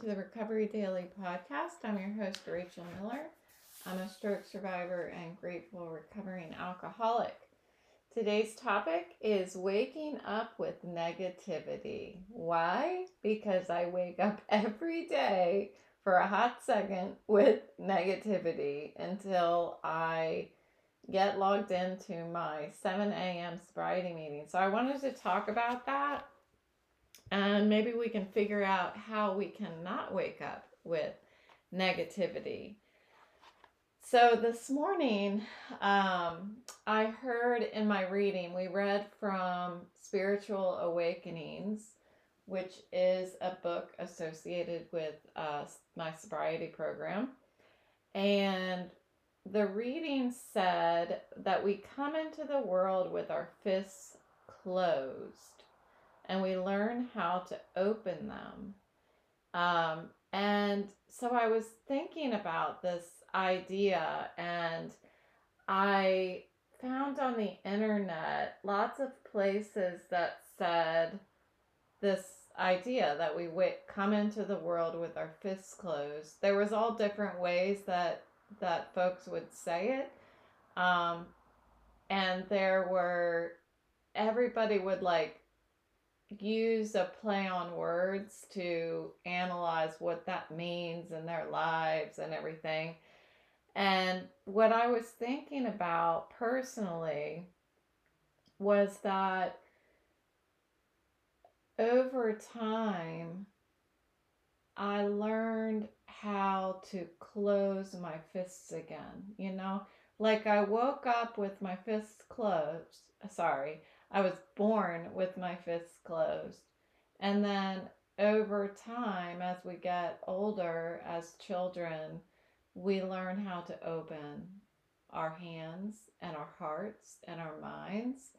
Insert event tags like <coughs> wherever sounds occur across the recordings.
to the Recovery Daily podcast. I'm your host, Rachel Miller. I'm a stroke survivor and grateful recovering alcoholic. Today's topic is waking up with negativity. Why? Because I wake up <laughs> every day for a hot second with negativity until I get logged into my 7 a.m. sobriety meeting. So I wanted to talk about that and maybe we can figure out how we cannot wake up with negativity. So this morning, um, I heard in my reading, we read from Spiritual Awakenings, which is a book associated with uh, my sobriety program. And the reading said that we come into the world with our fists closed and we learn how to open them. Um, and so I was thinking about this idea, and I found on the internet lots of places that said this idea that we come into the world with our fists closed. There was all different ways that that folks would say it, um, and there were everybody would like use a play on words to analyze what that means in their lives and everything. And what I was thinking about personally was that over time, I learned how to close my fists again. You know, like I woke up with my fists closed. Sorry, I was born with my fists closed. And then over time, as we get older as children, we learn how to open our hands and our hearts and our minds.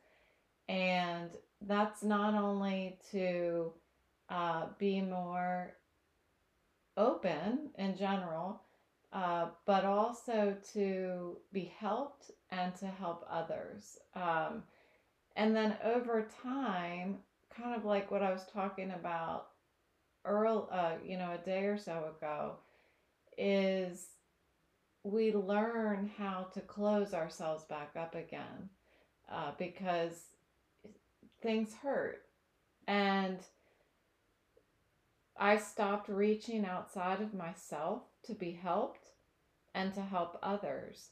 And that's not only to uh, be more open in general, uh, but also to be helped and to help others. Um, and then over time, kind of like what I was talking about early, uh, you know, a day or so ago, is we learn how to close ourselves back up again uh, because things hurt. And I stopped reaching outside of myself to be helped and to help others.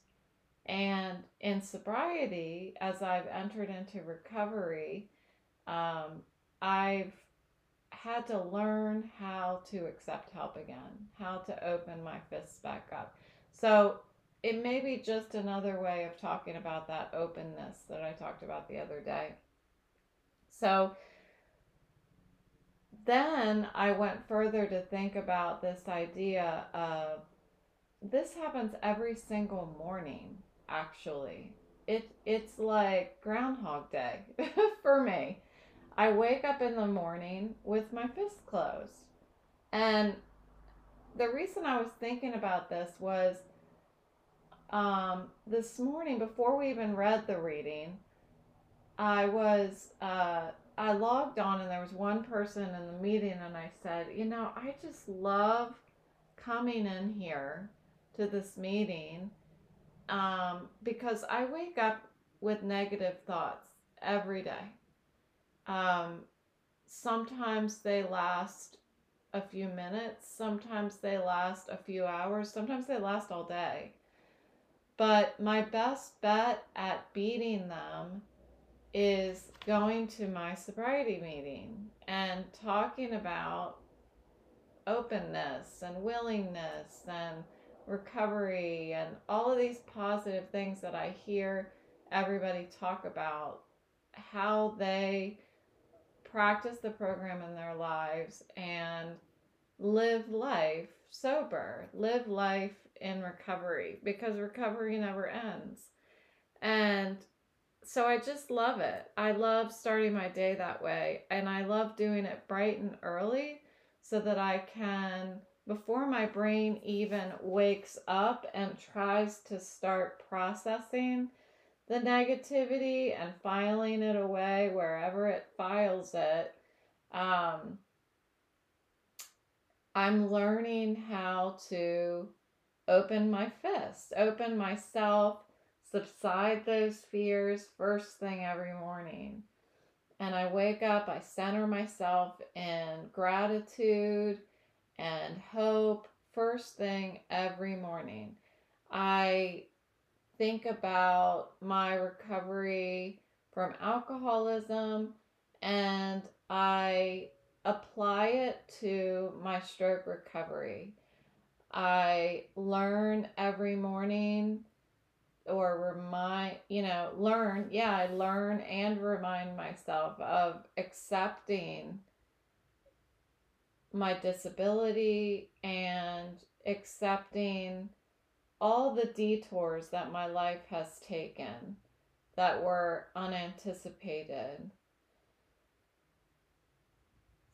And in sobriety, as I've entered into recovery, um, I've had to learn how to accept help again, how to open my fists back up. So it may be just another way of talking about that openness that I talked about the other day. So then I went further to think about this idea of this happens every single morning actually. It it's like groundhog day <laughs> for me. I wake up in the morning with my fists closed. And the reason I was thinking about this was um, this morning before we even read the reading, I was uh, I logged on and there was one person in the meeting and I said, you know, I just love coming in here to this meeting um, because I wake up with negative thoughts every day. Um, sometimes they last a few minutes, sometimes they last a few hours, sometimes they last all day. But my best bet at beating them is going to my sobriety meeting and talking about openness and willingness and recovery and all of these positive things that I hear everybody talk about how they practice the program in their lives and live life sober, live life in recovery because recovery never ends. And so I just love it. I love starting my day that way and I love doing it bright and early so that I can before my brain even wakes up and tries to start processing the negativity and filing it away wherever it files it, um, I'm learning how to open my fist, open myself, subside those fears first thing every morning. And I wake up, I center myself in gratitude and hope first thing every morning. I think about my recovery from alcoholism and I apply it to my stroke recovery. I learn every morning or remind, you know, learn, yeah, I learn and remind myself of accepting my disability and accepting all the detours that my life has taken that were unanticipated.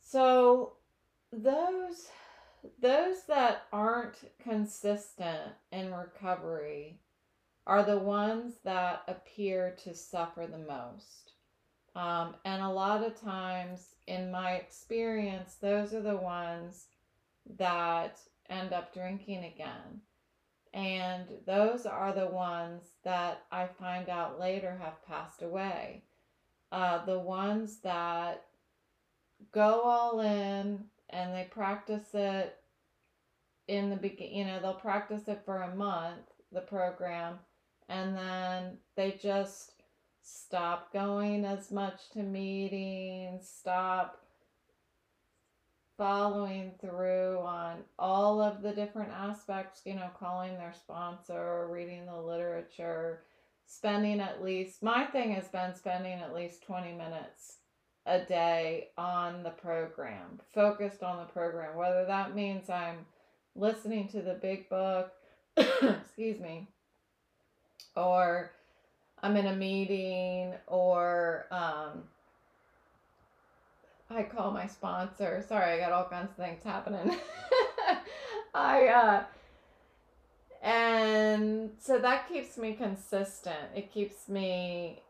So those those that aren't consistent in recovery are the ones that appear to suffer the most. Um, and a lot of times, in my experience, those are the ones that end up drinking again. And those are the ones that I find out later have passed away. Uh, the ones that go all in and they practice it in the beginning, you know, they'll practice it for a month, the program, and then they just stop going as much to meetings, stop following through on all of the different aspects, you know, calling their sponsor, reading the literature, spending at least, my thing has been spending at least 20 minutes a day on the program, focused on the program, whether that means I'm listening to the big book, <coughs> excuse me, or I'm in a meeting or um, I call my sponsor. Sorry, I got all kinds of things happening. <laughs> I uh and so that keeps me consistent. It keeps me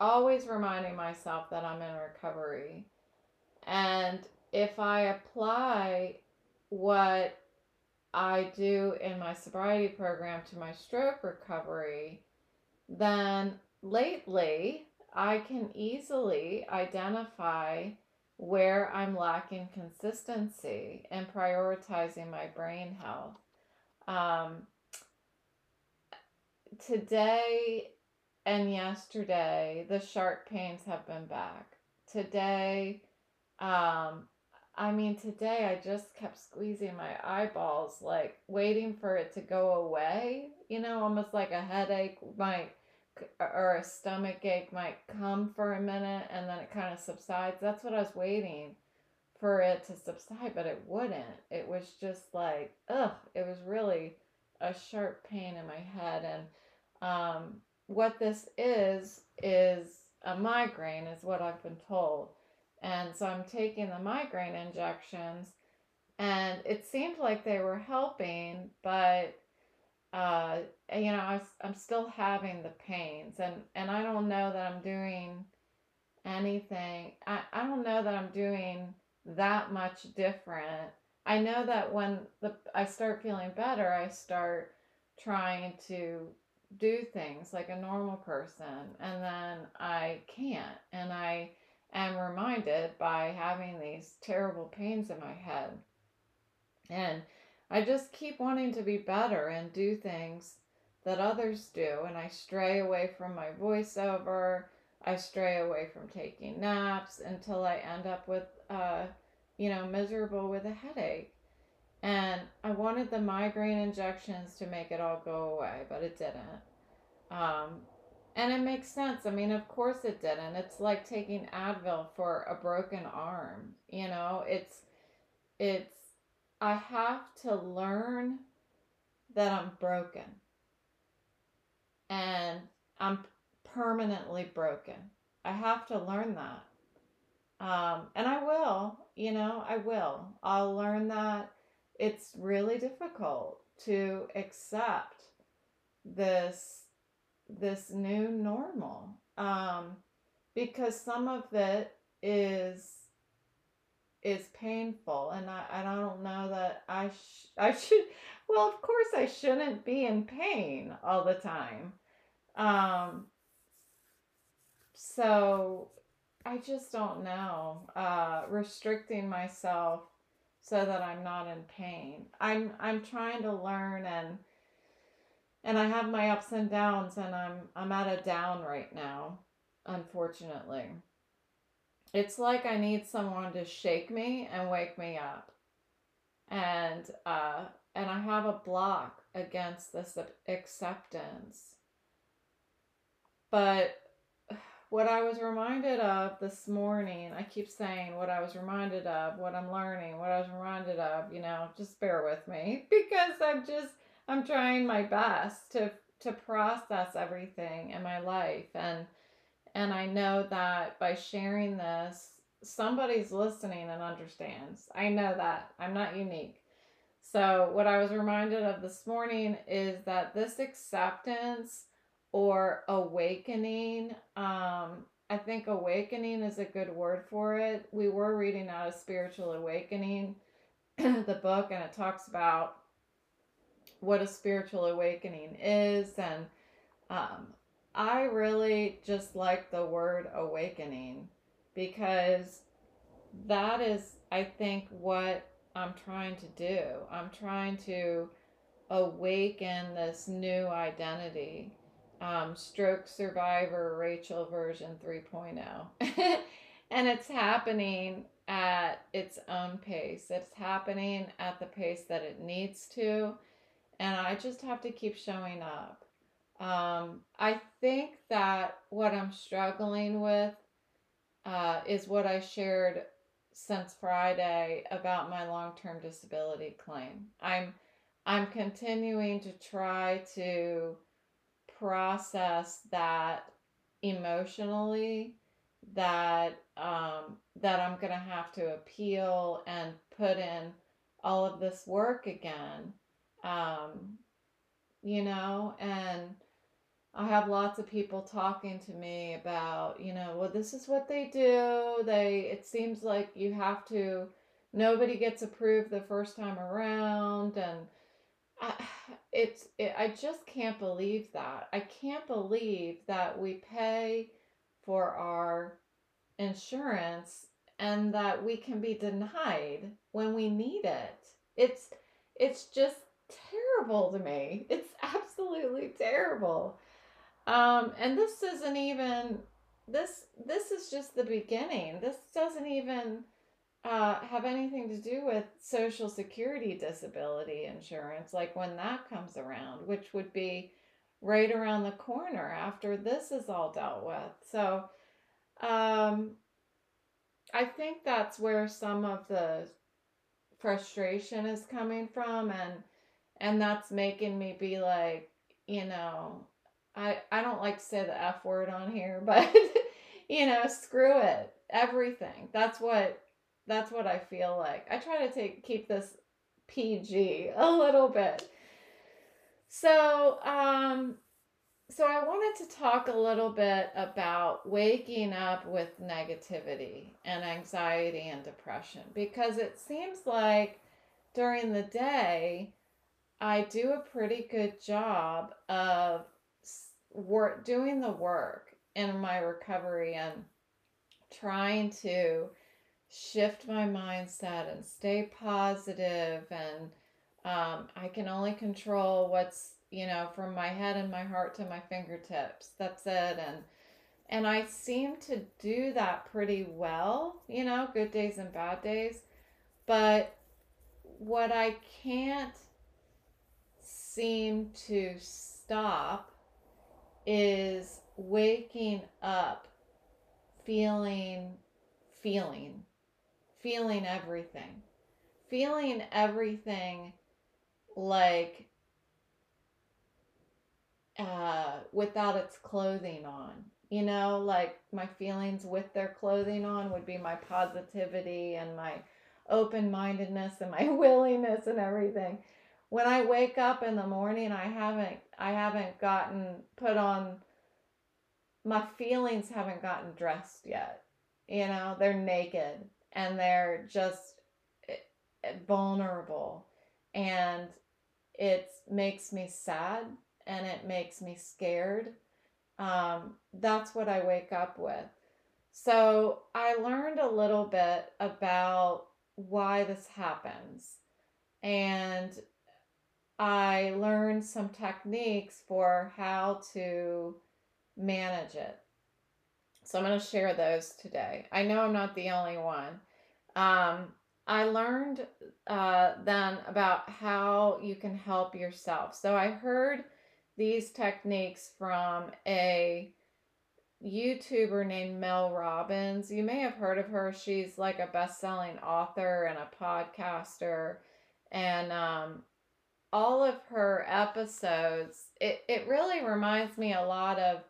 always reminding myself that I'm in recovery. And if I apply what I do in my sobriety program to my stroke recovery, then lately I can easily identify where I'm lacking consistency and prioritizing my brain health. Um, today and yesterday, the sharp pains have been back. Today, um, I mean, today I just kept squeezing my eyeballs, like waiting for it to go away, you know, almost like a headache might or a stomach ache might come for a minute and then it kind of subsides. That's what I was waiting for it to subside, but it wouldn't. It was just like, ugh, it was really a sharp pain in my head. And um, what this is, is a migraine, is what I've been told. And so I'm taking the migraine injections, and it seemed like they were helping, but uh, you know, I, I'm still having the pains, and and I don't know that I'm doing anything. I, I don't know that I'm doing that much different. I know that when the I start feeling better, I start trying to do things like a normal person, and then I can't, and I am reminded by having these terrible pains in my head, and I just keep wanting to be better and do things that others do, and I stray away from my voiceover. I stray away from taking naps until I end up with, uh, you know, miserable with a headache. And I wanted the migraine injections to make it all go away, but it didn't. Um, and it makes sense. I mean, of course it didn't. It's like taking Advil for a broken arm. You know, it's it's I have to learn that I'm broken. And I'm permanently broken. I have to learn that. Um, and I will, you know, I will. I'll learn that it's really difficult to accept this this new normal um, because some of it is is painful and I, and I don't know that I sh- <laughs> I should well of course I shouldn't be in pain all the time. Um so I just don't know uh restricting myself so that I'm not in pain. I'm I'm trying to learn and and I have my ups and downs and I'm I'm at a down right now unfortunately it's like I need someone to shake me and wake me up. And uh and I have a block against this acceptance. But <sighs> what I was reminded of this morning, I keep saying what I was reminded of, what I'm learning, what I was reminded of, you know, just bear with me <laughs> because I'm just I'm trying my best to to process everything in my life and and I know that by sharing this, somebody's listening and understands. I know that. I'm not unique. So, what I was reminded of this morning is that this acceptance or awakening, um, I think awakening is a good word for it. We were reading out a spiritual awakening, <clears throat> the book, and it talks about what a spiritual awakening is and um, I really just like the word awakening because that is, I think, what I'm trying to do. I'm trying to awaken this new identity. Um, stroke survivor Rachel version 3.0. <laughs> and it's happening at its own pace. It's happening at the pace that it needs to. And I just have to keep showing up. Um, I think that what I'm struggling with uh, is what I shared since Friday about my long-term disability claim. I'm I'm continuing to try to process that emotionally that um, that I'm gonna have to appeal and put in all of this work again. Um, you know, and I have lots of people talking to me about, you know, well, this is what they do. They, it seems like you have to, nobody gets approved the first time around. And I, <sighs> it's, it, I just can't believe that. I can't believe that we pay for our insurance and that we can be denied when we need it. It's, it's just terrible to me. <laughs> It's absolutely terrible. Um, and this isn't even this this is just the beginning. This doesn't even uh, have anything to do with Social Security disability insurance, like when that comes around, which would be right around the corner after this is all dealt with. So um, I think that's where some of the frustration is coming from and and that's making me be like, you know, I I don't like to say the F word on here, <laughs> but you know, screw it. Everything. That's what that's what I feel like. I try to take keep this PG a little bit. So, um so I wanted to talk a little bit about waking up with negativity and anxiety and depression because it seems like during the day I do a pretty good job of work doing the work in my recovery and trying to shift my mindset and stay positive and um, i can only control what's you know from my head and my heart to my fingertips. That's it. And and i seem to do that pretty well you know good days and bad days. But what i can't seem to stop is waking up feeling feeling feeling everything. Feeling everything like uh without its clothing on. You know like my feelings with their clothing on would be my positivity and my open-mindedness and my <laughs> willingness and everything. When I wake up in the morning, I haven't I haven't gotten put on my feelings haven't gotten dressed yet. You know, they're naked. and they're just eh, eh, vulnerable and it makes me sad and it makes me scared um, that's what i wake up with so i learned a little bit about why this happens and I learned some techniques for how to manage it. So I'm going to share those today. I know I'm not the only one. Um, I learned uh, then about how you can help yourself. So I heard these techniques from a YouTuber named Mel Robbins. You may have heard of her. She's like a best selling author and a podcaster. And um, all of her episodes, it, it really reminds me a lot of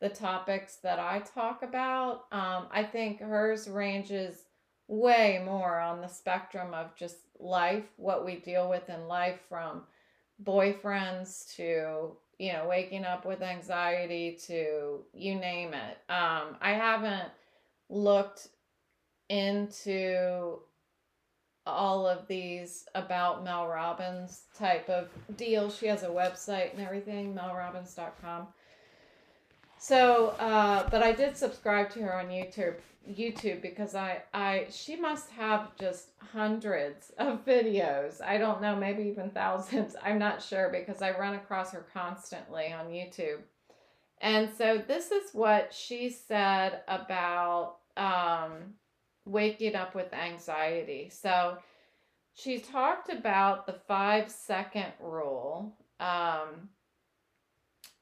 the topics that I talk about. Um, I think hers ranges way more on the spectrum of just life, what we deal with in life from boyfriends to, you know, waking up with anxiety to you name it. Um, I haven't looked into all of these about Mel Robbins type of deal. She has a website and everything, melrobbins.com. So, uh, but I did subscribe to her on YouTube, YouTube because I, I, she must have just hundreds of videos. I don't know, maybe even <laughs> thousands. I'm not sure because I run across her constantly on YouTube. And so this is what she said about um, waking up with anxiety. So she talked about the five second rule. Um,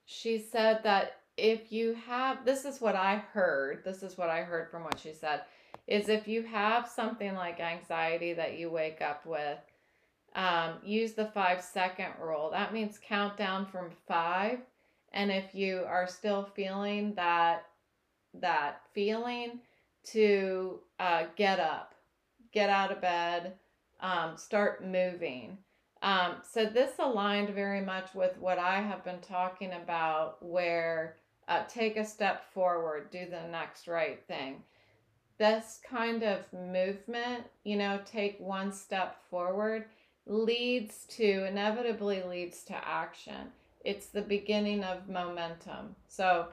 she said that if you have, this is what I heard, this is what I heard from what she said, is if you have something like anxiety that you wake up with, um, use the five second rule. That means count down from five. And if you are still feeling that that feeling, to uh, get up, get out of bed, um, start moving. Um, so this aligned very much with what I have been talking about, where uh, take a step forward, do the next right thing. This kind of movement, you know, take one step forward, leads to inevitably leads to action. It's the beginning of momentum. So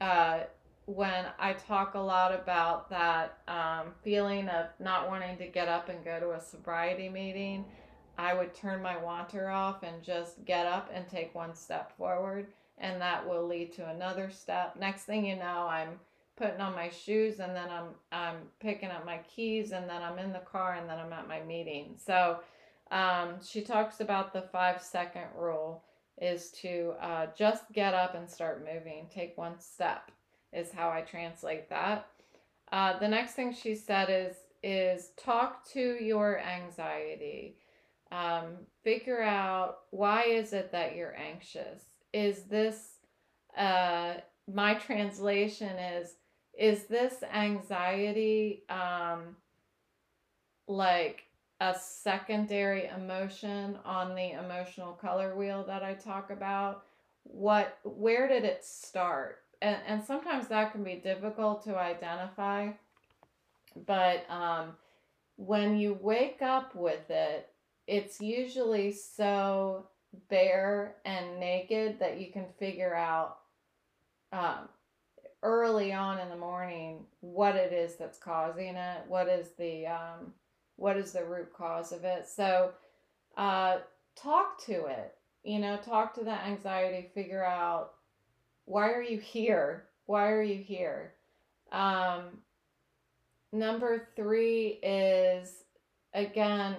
uh, when I talk a lot about that um, feeling of not wanting to get up and go to a sobriety meeting, I would turn my wanter off and just get up and take one step forward, and that will lead to another step. Next thing you know, I'm putting on my shoes, and then I'm I'm picking up my keys, and then I'm in the car, and then I'm at my meeting. So um, she talks about the five second rule is to uh, just get up and start moving, take one step is how I translate that. Uh, the next thing she said is is talk to your anxiety. Um, figure out why is it that you're anxious. Is this uh, my translation is is this anxiety um, like a secondary emotion on the emotional color wheel that I talk about? What where did it start? And, and sometimes that can be difficult to identify. But um, when you wake up with it, it's usually so bare and naked that you can figure out um, early on in the morning what it is that's causing it, what is the um, what is the root cause of it. So uh, talk to it. You know, talk to the anxiety, figure out why are you here? Why are you here? Um, number three is again,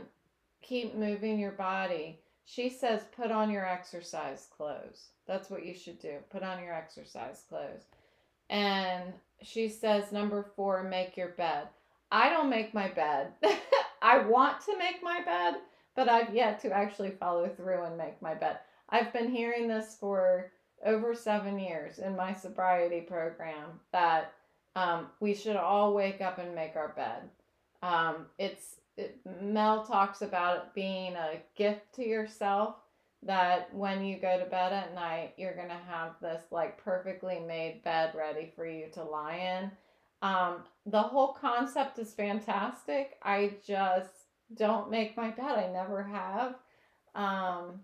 keep moving your body. She says, put on your exercise clothes. That's what you should do. Put on your exercise clothes. And she says, number four, make your bed. I don't make my bed. <laughs> I want to make my bed, but I've yet to actually follow through and make my bed. I've been hearing this for over seven years in my sobriety program that um, we should all wake up and make our bed. Um, it's it, Mel talks about it being a gift to yourself that when you go to bed at night, you're to have this like perfectly made bed ready for you to lie in. Um, the whole concept is fantastic. I just don't make my bed. I never have. Um,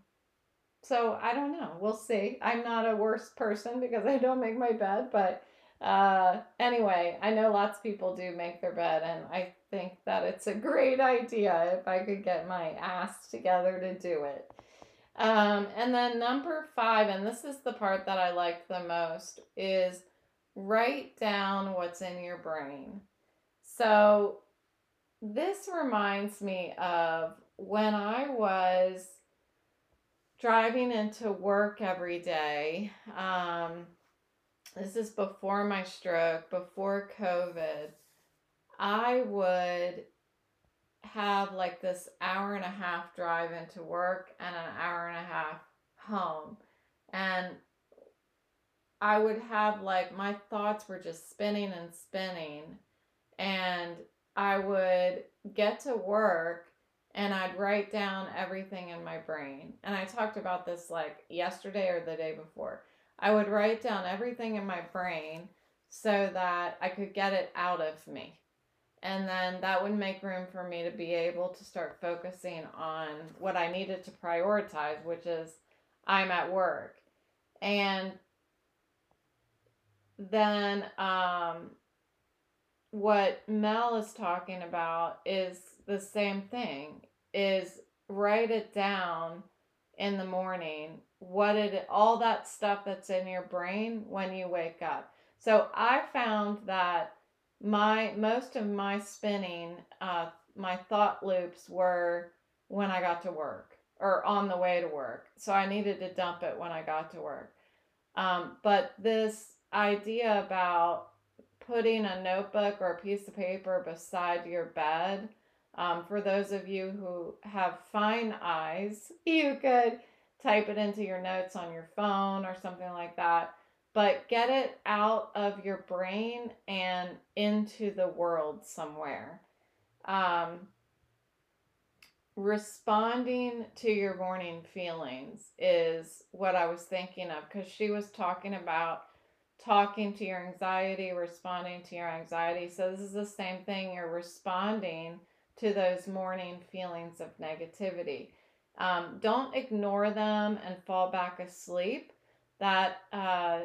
so I don't know. We'll see. I'm not a worse person because I don't make my bed, but uh, anyway, I know lots of people do make their bed, and I think that it's a great idea if I could get my ass together to do it. Um, and then number five, and this is the part that I like the most, is write down what's in your brain. So this reminds me of when I was driving into work every day. Um, this is before my stroke, before COVID. I would have like this hour and a half drive into work and an hour and a half home. And I would have like my thoughts were just spinning and spinning. And I would get to work and I'd write down everything in my brain. And I talked about this like yesterday or the day before. I would write down everything in my brain so that I could get it out of me. And then that would make room for me to be able to start focusing on what I needed to prioritize, which is I'm at work. And then um, what Mel is talking about is the same thing is write it down in the morning what it all that stuff that's in your brain when you wake up. So i found that my most of my spinning uh my thought loops were when i got to work or on the way to work. So i needed to dump it when i got to work. Um, but this idea about putting a notebook or a piece of paper beside your bed um, for those of you who have fine eyes, <laughs> you could type it into your notes on your phone or something like that. But get it out of your brain and into the world somewhere. Um, responding to your morning feelings is what I was thinking of because she was talking about talking to your anxiety, responding to your anxiety. So, this is the same thing. You're responding to those morning feelings of negativity. Um, don't ignore them and fall back asleep. That uh,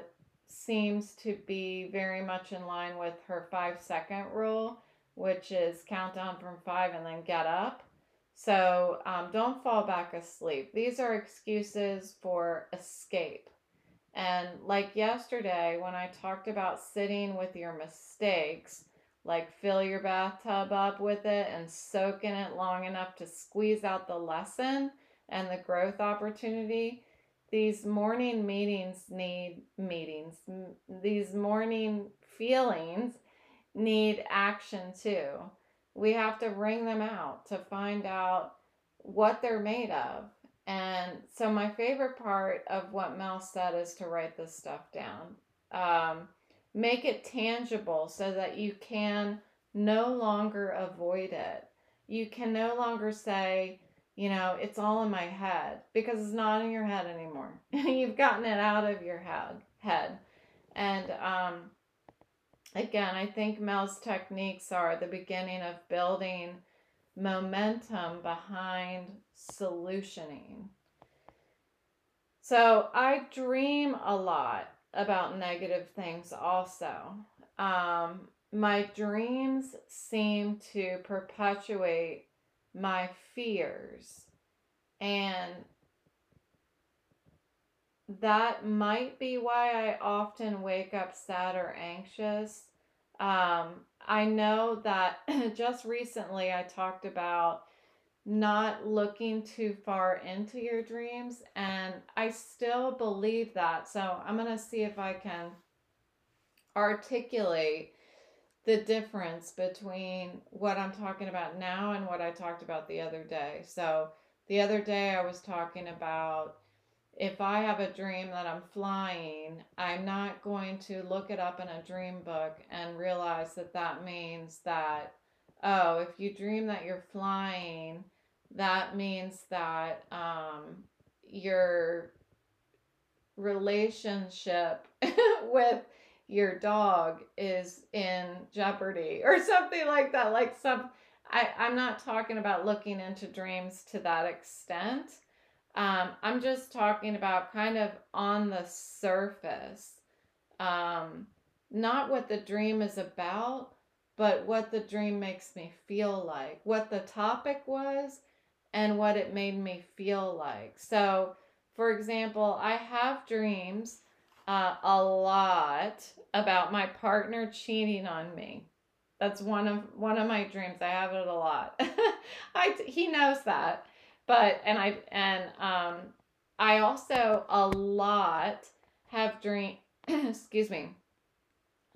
seems to be very much in line with her five second rule, which is count down from five and then get up. So um, don't fall back asleep. These are excuses for escape. And like yesterday, when I talked about sitting with your mistakes, like fill your bathtub up with it and soak in it long enough to squeeze out the lesson and the growth opportunity. These morning meetings need meetings these morning feelings need action too. We have to bring them out to find out what they're made of. And so my favorite part of what mel said is to write this stuff down. Um, Make it tangible so that you can no longer avoid it. You can no longer say, you know, it's all in my head because it's not in your head anymore. <laughs> You've gotten it out of your head. Head, and um, again, I think Mel's techniques are the beginning of building momentum behind solutioning. So I dream a lot about negative things also. Um, my dreams seem to perpetuate my fears. And that might be why I often wake up sad or anxious. Um, I know that <clears throat> just recently I talked about not looking too far into your dreams. And I still believe that. So I'm going to see if I can articulate the difference between what I'm talking about now and what I talked about the other day. So the other day I was talking about if I have a dream that I'm flying, I'm not going to look it up in a dream book and realize that that means that oh, if you dream that you're flying, that means that um, your relationship <laughs> with your dog is in jeopardy or something like that. Like some, I, I'm not talking about looking into dreams to that extent. Um, I'm just talking about kind of on the surface, um, not what the dream is about, but what the dream makes me feel like, what the topic was, and what it made me feel like. So, for example, I have dreams uh, a lot about my partner cheating on me. That's one of one of my dreams. I have it a lot. <laughs> I he knows that, but and I and um I also a lot have dream. <clears throat> excuse me,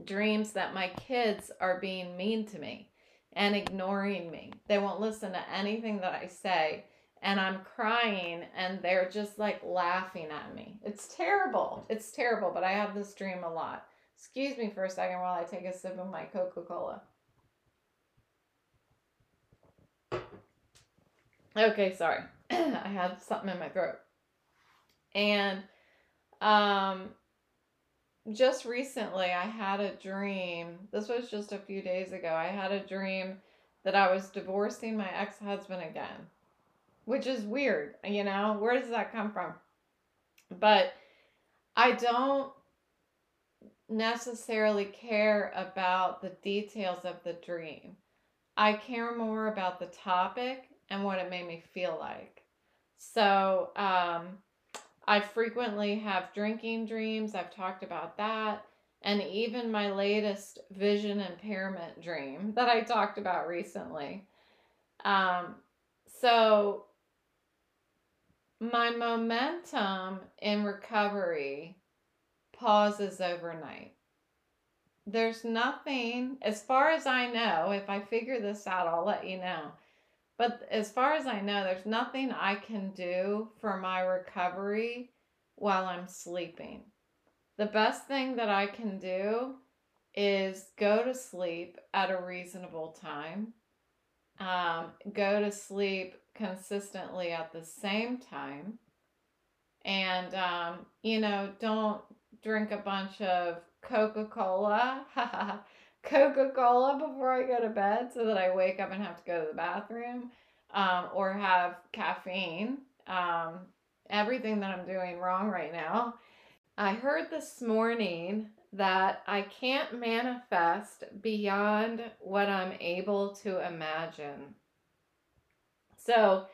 dreams that my kids are being mean to me and ignoring me. They won't listen to anything that I say. And I'm crying and they're just like laughing at me. It's terrible. It's terrible, but I have this dream a lot. Excuse me for a second while I take a sip of my Coca Cola. Okay, sorry. <clears throat> I had something in my throat. And um just recently I had a dream. This was just a few days ago. I had a dream that I was divorcing my ex-husband again. Which is weird, you know? Where does that come from? But I don't necessarily care about the details of the dream. I care more about the topic and what it made me feel like. So, um, I frequently have drinking dreams. I've talked about that. And even my latest vision impairment dream <laughs> that I talked about recently. Um, so, my momentum in recovery pauses overnight. There's nothing, as far as I know, if I figure this out, I'll let you know. But as far as I know, there's nothing I can do for my recovery while I'm sleeping. The best thing that I can do is go to sleep at a reasonable time, um, go to sleep consistently at the same time, and, um, you know, don't drink a bunch of Coca Cola. <laughs> Coca Cola before I go to bed so that I wake up and have to go to the bathroom um, or have caffeine. Um, everything that I'm doing wrong right now. I heard this morning that I can't manifest beyond what I'm able to imagine. So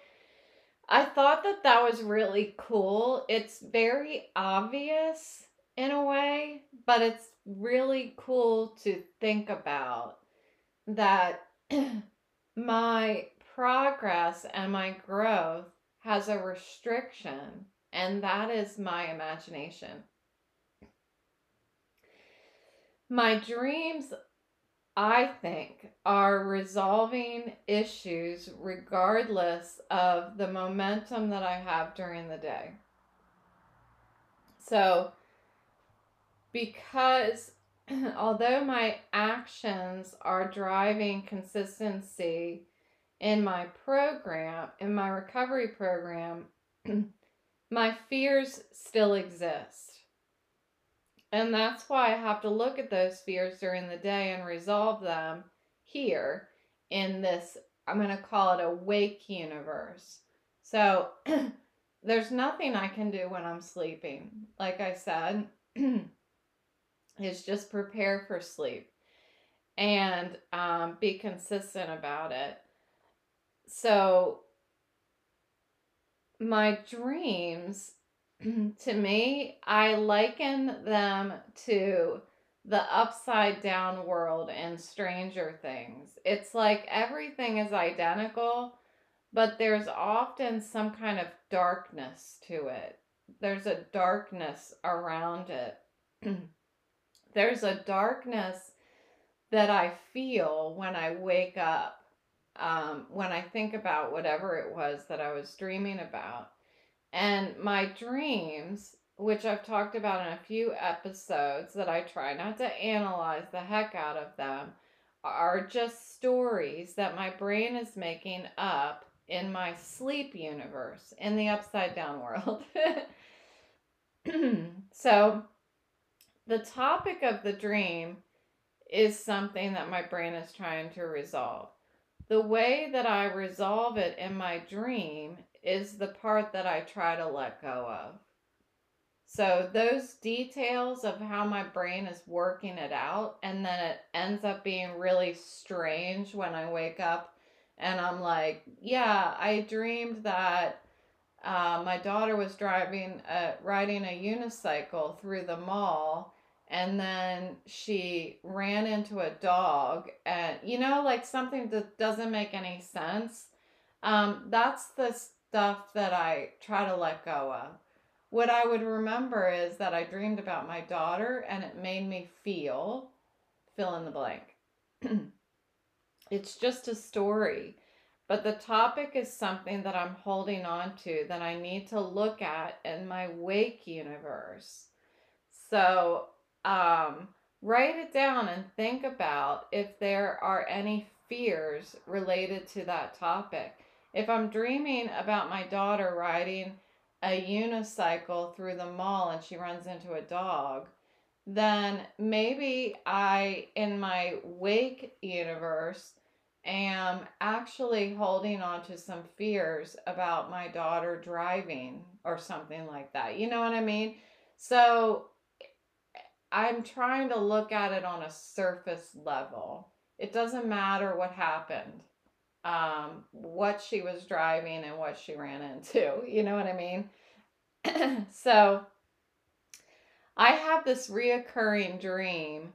I thought that that was really cool. It's very obvious in a way, but it's really cool to think about that <clears throat> my progress and my growth has a restriction, and that is my imagination. My dreams, I think, are resolving issues regardless of the momentum that I have during the day. So, because <clears throat> although my actions are driving consistency in my program, in my recovery program, <clears throat> my fears still exist. And that's why I have to look at those fears during the day and resolve them here in this, I'm going to call it a wake universe. So <clears throat> there's nothing I can do when I'm sleeping. Like I said, is just prepare for sleep and um, be consistent about it. So, my dreams, <clears throat> to me, I liken them to the upside down world and Stranger Things. It's like everything is identical, but there's often some kind of darkness to it. There's a darkness around it. <clears throat> there's a darkness that I feel when I wake up, um, when I think about whatever it was that I was dreaming about. And my dreams, which I've talked about in a few episodes, that I try not to analyze the heck out of them, are just stories that my brain is making up in my sleep universe, in the upside down world. <laughs> so, the topic of the dream is something that my brain is trying to resolve. The way that I resolve it in my dream is the part that I try to let go of. So, those details of how my brain is working it out, and then it ends up being really strange when I wake up and I'm like, yeah, I dreamed that uh, my daughter was driving, uh, riding a unicycle through the mall and then she ran into a dog and you know like something that doesn't make any sense? Um, that's the stuff that i try to let go of. What i would remember is that i dreamed about my daughter and it made me feel fill in the blank. <clears throat> It's just a story but the topic is something that i'm holding on to that i need to look at in my wake universe. So um, write it down and think about if there are any fears related to that topic. If I'm dreaming about my daughter riding a unicycle through the mall and she runs into a dog, then maybe I, in my wake universe, am actually holding on to some fears about my daughter driving or something like that. You know what I mean? So I'm trying to look at it on a surface level. It doesn't matter what happened, um, what she was driving and what she ran into. <laughs> You know what I mean? <clears throat> so I have this reoccurring dream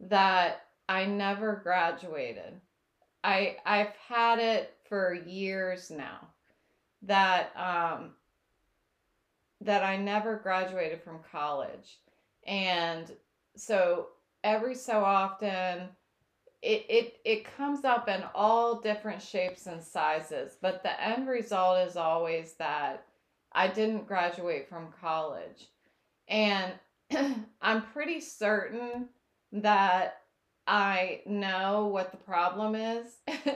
that I never graduated. I I've had it for years now. That um that I never graduated from college and so every so often it, it it comes up in all different shapes and sizes but the end result is always that i didn't graduate from college. And <clears throat> i'm pretty certain that i know what the problem is <laughs>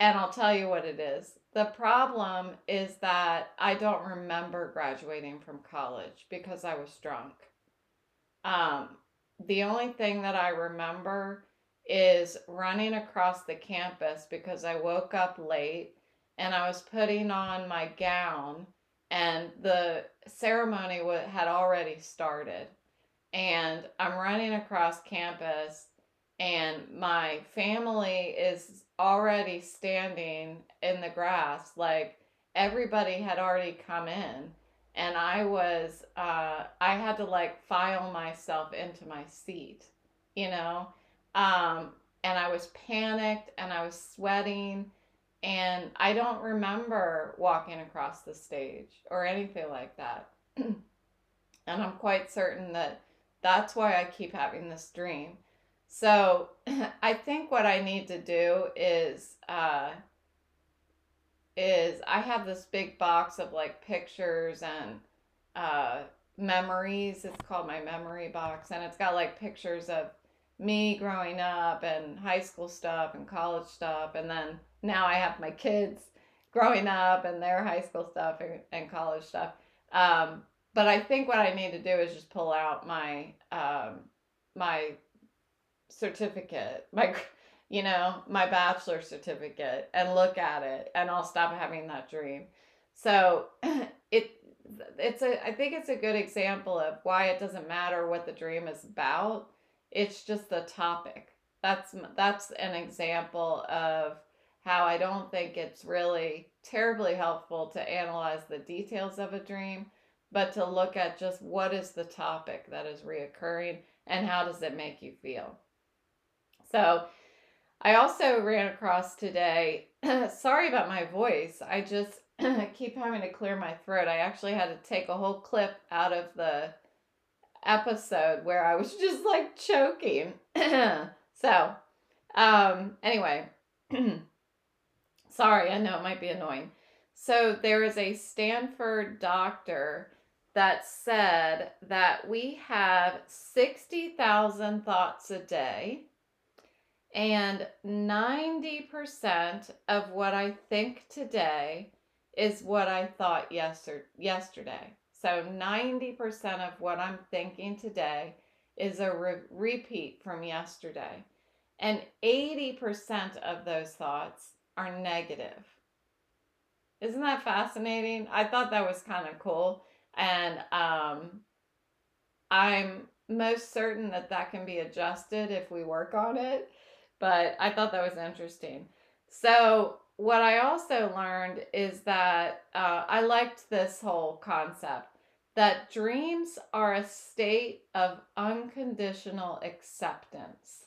and i'll tell you what it is. The problem is that i don't remember graduating from college because i was drunk um, the only thing that I remember is running across the campus because I woke up late and I was putting on my gown and the ceremony had already started. And I'm running across campus and my family is already standing in the grass like everybody had already come in and I was uh, I had to like file myself into my seat, you know, um, and I was panicked and I was sweating, and I don't remember walking across the stage or anything like that, <clears throat> and I'm quite certain that that's why I keep having this dream. So <clears throat> I think what I need to do is. Uh, is I have this big box of like pictures and uh, memories. It's called my memory box, and it's got like pictures of me growing up and high school stuff and college stuff, and then now I have my kids growing up and their high school stuff and, and college stuff. Um, but I think what I need to do is just pull out my um, my certificate, my <laughs> you know, my bachelor certificate and look at it and I'll stop having that dream. So <laughs> it it's a I think it's a good example of why it doesn't matter what the dream is about. It's just the topic. That's that's an example of how I don't think it's really terribly helpful to analyze the details of a dream, but to look at just what is the topic that is reoccurring and how does it make you feel. So I also ran across today, <clears throat> sorry about my voice. I just <clears throat> keep having to clear my throat. I actually had to take a whole clip out of the episode where I was <laughs> just like choking. <clears throat> so, um, anyway, sorry, I know it might be annoying. So, there is a Stanford doctor that said that we have 60,000 thoughts a day and 90% of what I think today is what I thought yesterday. So 90% of what I'm thinking today is a re- repeat from yesterday. And 80% of those thoughts are negative. Isn't that fascinating? I thought that was kind of cool. And um, I'm most certain that that can be adjusted if we work on it. But I thought that was interesting. So, what I also learned is that uh, I liked this whole concept that dreams are a state of unconditional acceptance.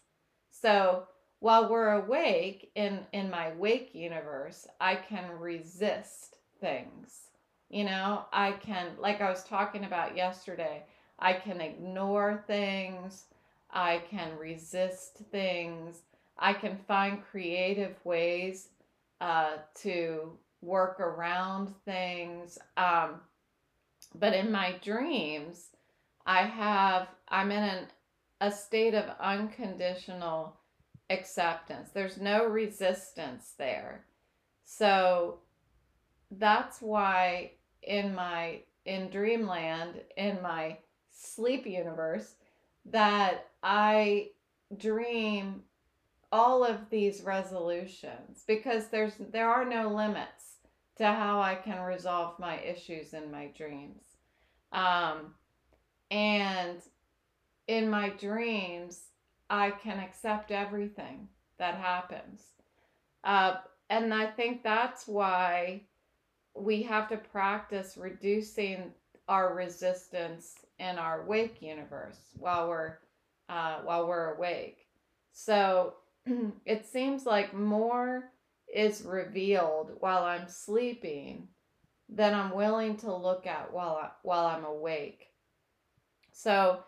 So, while we're awake in in my wake universe, I can resist things. You know, I can like I was talking about yesterday, I can ignore things, I can resist things, I can find creative ways uh, to work around things. Um, but in my dreams, I have, I'm in an, a state of unconditional acceptance. There's no resistance there. So that's why in my, in dreamland, in my sleep universe, that I dream all of these resolutions because there's there are no limits to how I can resolve my issues in my dreams. Um, and in my dreams, I can accept everything that happens. Uh, and I think that's why we have to practice reducing our resistance in our wake universe while we're uh, while we're awake. So <clears throat> it seems like more is revealed while I'm sleeping than I'm willing to look at while I, while I'm awake. So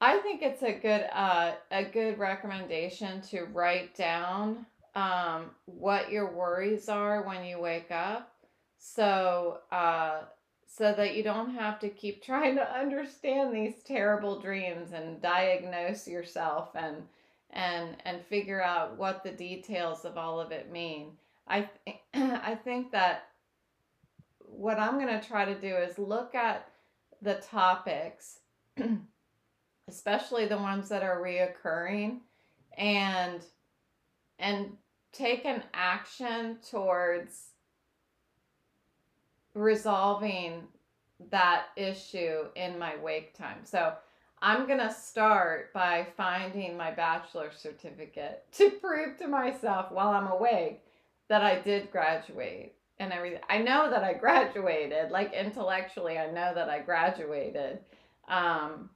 I think it's a good uh, a good recommendation to write down um, what your worries are when you wake up, so uh, so that you don't have to keep <laughs> trying to understand these terrible dreams and diagnose yourself and and and figure out what the details of all of it mean. I th- <clears throat> I think that what I'm going to try to do is look at the topics, <clears throat> especially the ones that are reoccurring, and and take an action towards resolving that issue in my wake time. So I'm going to start by finding my bachelor's certificate <laughs> to prove to myself while I'm awake that I did graduate and everything. I know that I <laughs> graduated, like intellectually, I know that I graduated um,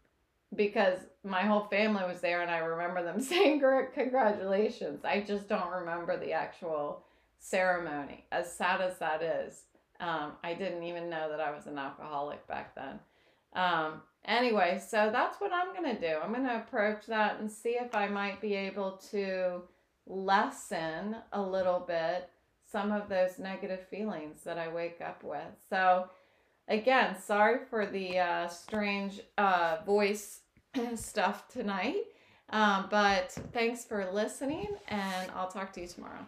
because my whole family was there and I remember them <laughs> saying congratulations. I just don't remember the actual ceremony, as sad as that is. Um, I didn't even know that I was an alcoholic back then. Um, anyway, so that's what I'm going to do. I'm going to approach that and see if I might be able to lessen a little bit some of those negative feelings that I wake up with. So, again, sorry for the uh, strange uh, voice <clears throat> stuff tonight. Um, but thanks for listening, and I'll talk to you tomorrow.